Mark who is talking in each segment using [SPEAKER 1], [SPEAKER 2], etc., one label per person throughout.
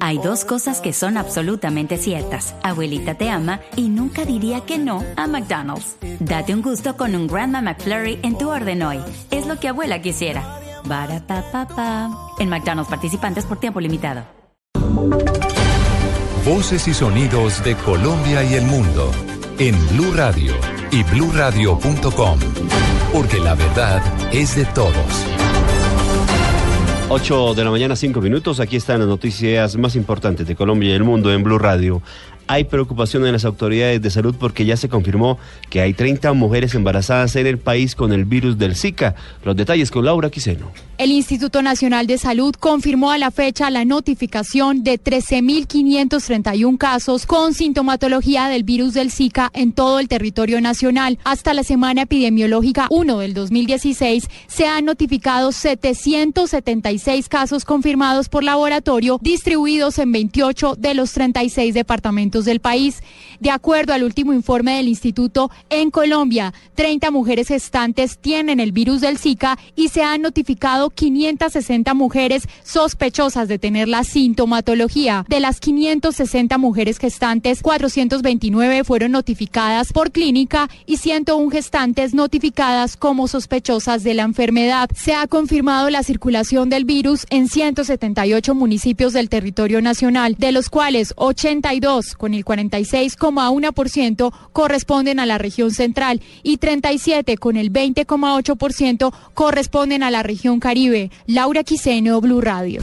[SPEAKER 1] Hay dos cosas que son absolutamente ciertas. Abuelita te ama y nunca diría que no a McDonald's. Date un gusto con un Grandma McFlurry en tu orden hoy. Es lo que abuela quisiera. En McDonald's participantes por tiempo limitado.
[SPEAKER 2] Voces y sonidos de Colombia y el mundo en Blue Radio y bluradio.com. Porque la verdad es de todos.
[SPEAKER 3] 8 de la mañana, 5 minutos. Aquí están las noticias más importantes de Colombia y el mundo en Blue Radio. Hay preocupación en las autoridades de salud porque ya se confirmó que hay 30 mujeres embarazadas en el país con el virus del Zika. Los detalles con Laura Quiseno.
[SPEAKER 4] El Instituto Nacional de Salud confirmó a la fecha la notificación de 13.531 casos con sintomatología del virus del Zika en todo el territorio nacional. Hasta la semana epidemiológica 1 del 2016 se han notificado 776 casos confirmados por laboratorio distribuidos en 28 de los 36 departamentos del país. De acuerdo al último informe del instituto, en Colombia, 30 mujeres gestantes tienen el virus del Zika y se han notificado 560 mujeres sospechosas de tener la sintomatología. De las 560 mujeres gestantes, 429 fueron notificadas por clínica y 101 gestantes notificadas como sospechosas de la enfermedad. Se ha confirmado la circulación del virus en 178 municipios del territorio nacional, de los cuales 82 con el 46,1% corresponden a la región central y 37 con el 20,8% corresponden a la región caribe Laura Quiseno, Blue Radio.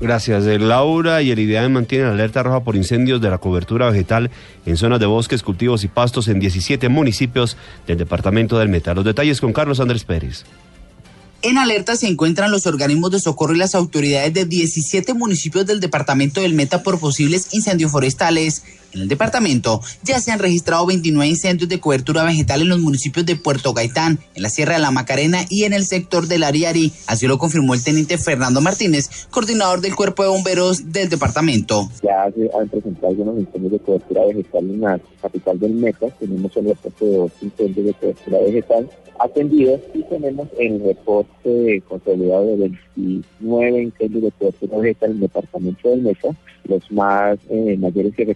[SPEAKER 3] Gracias, eh, Laura. Y el IDEAN mantiene la alerta roja por incendios de la cobertura vegetal en zonas de bosques, cultivos y pastos en 17 municipios del departamento del Meta. Los detalles con Carlos Andrés Pérez.
[SPEAKER 5] En alerta se encuentran los organismos de socorro y las autoridades de 17 municipios del departamento del Meta por posibles incendios forestales. En el departamento ya se han registrado 29 incendios de cobertura vegetal en los municipios de Puerto Gaitán, en la Sierra de la Macarena y en el sector del Ariari. Así lo confirmó el teniente Fernando Martínez, coordinador del Cuerpo de Bomberos del departamento.
[SPEAKER 6] Ya se han presentado algunos incendios de cobertura vegetal en la capital del Meta. Tenemos el reporte de dos incendios de cobertura vegetal atendidos y tenemos el reporte consolidado de 29 incendios de cobertura vegetal en el departamento del Meta, los más eh, mayores que se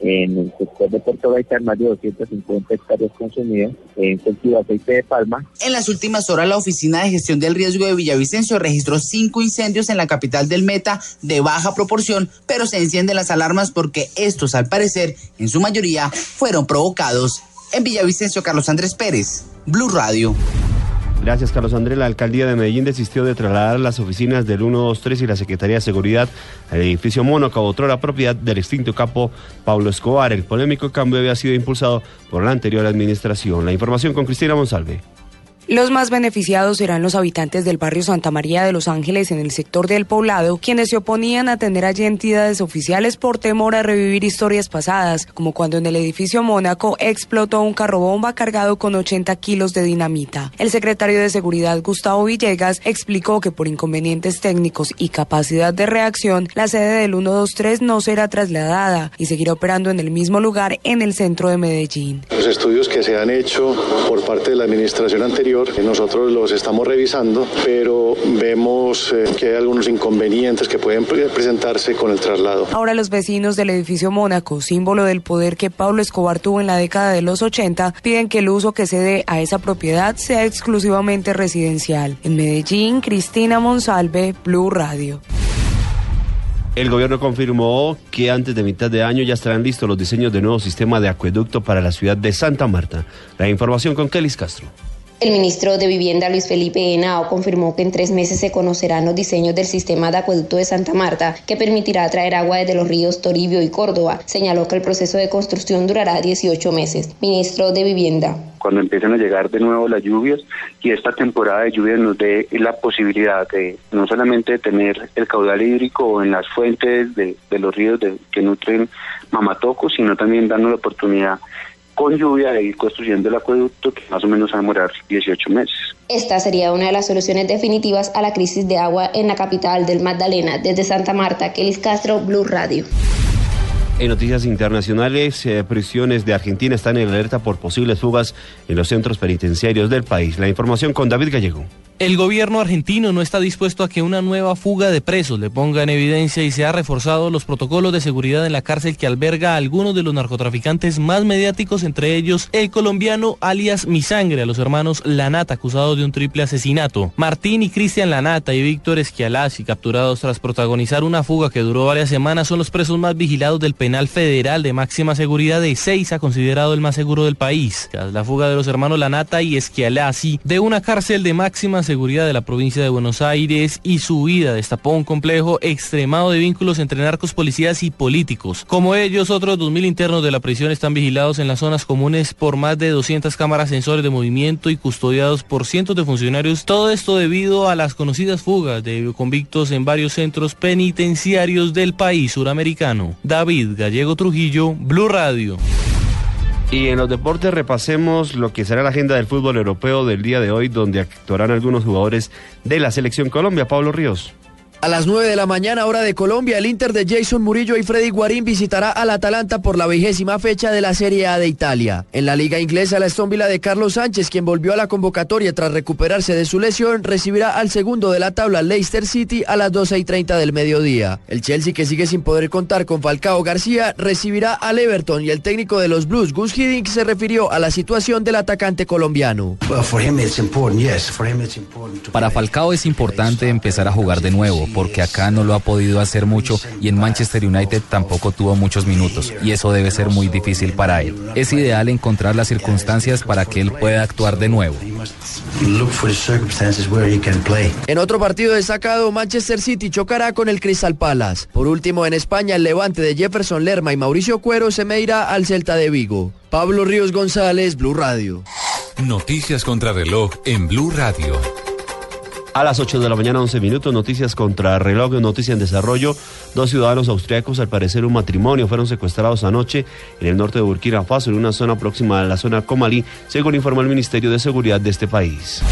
[SPEAKER 6] en el sector de Puerto Gaitán, más de 250 hectáreas consumidas en cultivo de aceite de palma.
[SPEAKER 5] En las últimas horas, la Oficina de Gestión del Riesgo de Villavicencio registró cinco incendios en la capital del Meta de baja proporción, pero se encienden las alarmas porque estos, al parecer, en su mayoría, fueron provocados. En Villavicencio, Carlos Andrés Pérez, Blue Radio.
[SPEAKER 3] Gracias, Carlos Andrés. La alcaldía de Medellín desistió de trasladar las oficinas del 123 y la Secretaría de Seguridad al edificio Mónaco, la propiedad del extinto capo Pablo Escobar. El polémico cambio había sido impulsado por la anterior administración. La información con Cristina Monsalve.
[SPEAKER 7] Los más beneficiados serán los habitantes del barrio Santa María de Los Ángeles en el sector del poblado, quienes se oponían a tener allí entidades oficiales por temor a revivir historias pasadas, como cuando en el edificio Mónaco explotó un carro bomba cargado con 80 kilos de dinamita. El secretario de Seguridad, Gustavo Villegas, explicó que por inconvenientes técnicos y capacidad de reacción, la sede del 123 no será trasladada y seguirá operando en el mismo lugar en el centro de Medellín.
[SPEAKER 8] Los estudios que se han hecho por parte de la administración anterior nosotros los estamos revisando, pero vemos eh, que hay algunos inconvenientes que pueden presentarse con el traslado.
[SPEAKER 7] Ahora los vecinos del edificio Mónaco, símbolo del poder que Pablo Escobar tuvo en la década de los 80, piden que el uso que se dé a esa propiedad sea exclusivamente residencial. En Medellín, Cristina Monsalve, Blue Radio.
[SPEAKER 3] El gobierno confirmó que antes de mitad de año ya estarán listos los diseños de nuevo sistema de acueducto para la ciudad de Santa Marta. La información con Kelis Castro.
[SPEAKER 9] El ministro de Vivienda Luis Felipe Henao confirmó que en tres meses se conocerán los diseños del sistema de acueducto de Santa Marta que permitirá traer agua desde los ríos Toribio y Córdoba. Señaló que el proceso de construcción durará 18 meses. Ministro de Vivienda
[SPEAKER 10] cuando empiecen a llegar de nuevo las lluvias y esta temporada de lluvias nos dé la posibilidad de no solamente tener el caudal hídrico en las fuentes de, los ríos que nutren Mamatoco, sino también darnos la oportunidad con lluvia de ir construyendo el acueducto que más o menos va a demorar 18 meses.
[SPEAKER 9] Esta sería una de las soluciones definitivas a la crisis de agua en la capital del Magdalena. Desde Santa Marta, Kelis Castro, Blue Radio.
[SPEAKER 3] En noticias internacionales, eh, prisiones de Argentina están en alerta por posibles fugas en los centros penitenciarios del país. La información con David Gallego.
[SPEAKER 11] El gobierno argentino no está dispuesto a que una nueva fuga de presos le ponga en evidencia y se ha reforzado los protocolos de seguridad en la cárcel que alberga a algunos de los narcotraficantes más mediáticos, entre ellos el colombiano alias Misangre, a los hermanos Lanata, acusados de un triple asesinato. Martín y Cristian Lanata y Víctor Esquialasi, capturados tras protagonizar una fuga que duró varias semanas, son los presos más vigilados del penal federal de máxima seguridad de ha considerado el más seguro del país. Tras la fuga de los hermanos Lanata y Esquialasi de una cárcel de máxima seguridad de la provincia de Buenos Aires y su huida destapó un complejo extremado de vínculos entre narcos, policías y políticos. Como ellos, otros 2.000 internos de la prisión están vigilados en las zonas comunes por más de 200 cámaras sensores de movimiento y custodiados por cientos de funcionarios. Todo esto debido a las conocidas fugas de convictos en varios centros penitenciarios del país suramericano. David Gallego Trujillo, Blue Radio.
[SPEAKER 3] Y en los deportes repasemos lo que será la agenda del fútbol europeo del día de hoy, donde actuarán algunos jugadores de la selección Colombia. Pablo Ríos.
[SPEAKER 12] A las 9 de la mañana, hora de Colombia, el Inter de Jason Murillo y Freddy Guarín visitará al Atalanta por la vigésima fecha de la Serie A de Italia. En la liga inglesa, la Aston de Carlos Sánchez, quien volvió a la convocatoria tras recuperarse de su lesión, recibirá al segundo de la tabla Leicester City a las 12 y 30 del mediodía. El Chelsea, que sigue sin poder contar con Falcao García, recibirá al Everton y el técnico de los Blues, Gus Hiddink, se refirió a la situación del atacante colombiano.
[SPEAKER 13] Para Falcao es importante empezar a jugar de nuevo porque acá no lo ha podido hacer mucho y en Manchester United tampoco tuvo muchos minutos y eso debe ser muy difícil para él. Es ideal encontrar las circunstancias para que él pueda actuar de nuevo.
[SPEAKER 12] En otro partido destacado, Manchester City chocará con el Crystal Palace. Por último, en España, el levante de Jefferson Lerma y Mauricio Cuero se medirá al Celta de Vigo. Pablo Ríos González, Blue Radio.
[SPEAKER 2] Noticias contra reloj en Blue Radio.
[SPEAKER 3] A las 8 de la mañana, 11 minutos, noticias contra reloj, noticia en desarrollo. Dos ciudadanos austriacos, al parecer un matrimonio, fueron secuestrados anoche en el norte de Burkina Faso, en una zona próxima a la zona Comalí, según informa el Ministerio de Seguridad de este país.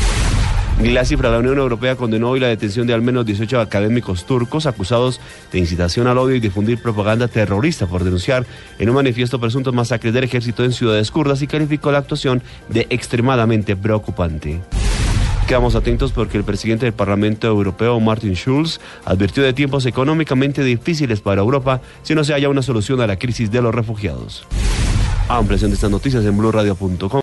[SPEAKER 3] La cifra, la Unión Europea condenó hoy la detención de al menos 18 académicos turcos acusados de incitación al odio y difundir propaganda terrorista por denunciar en un manifiesto presuntos masacres del ejército en ciudades kurdas y calificó la actuación de extremadamente preocupante. Quedamos atentos porque el presidente del Parlamento Europeo, Martin Schulz, advirtió de tiempos económicamente difíciles para Europa si no se haya una solución a la crisis de los refugiados. Ampliación de estas noticias en blurradio.com.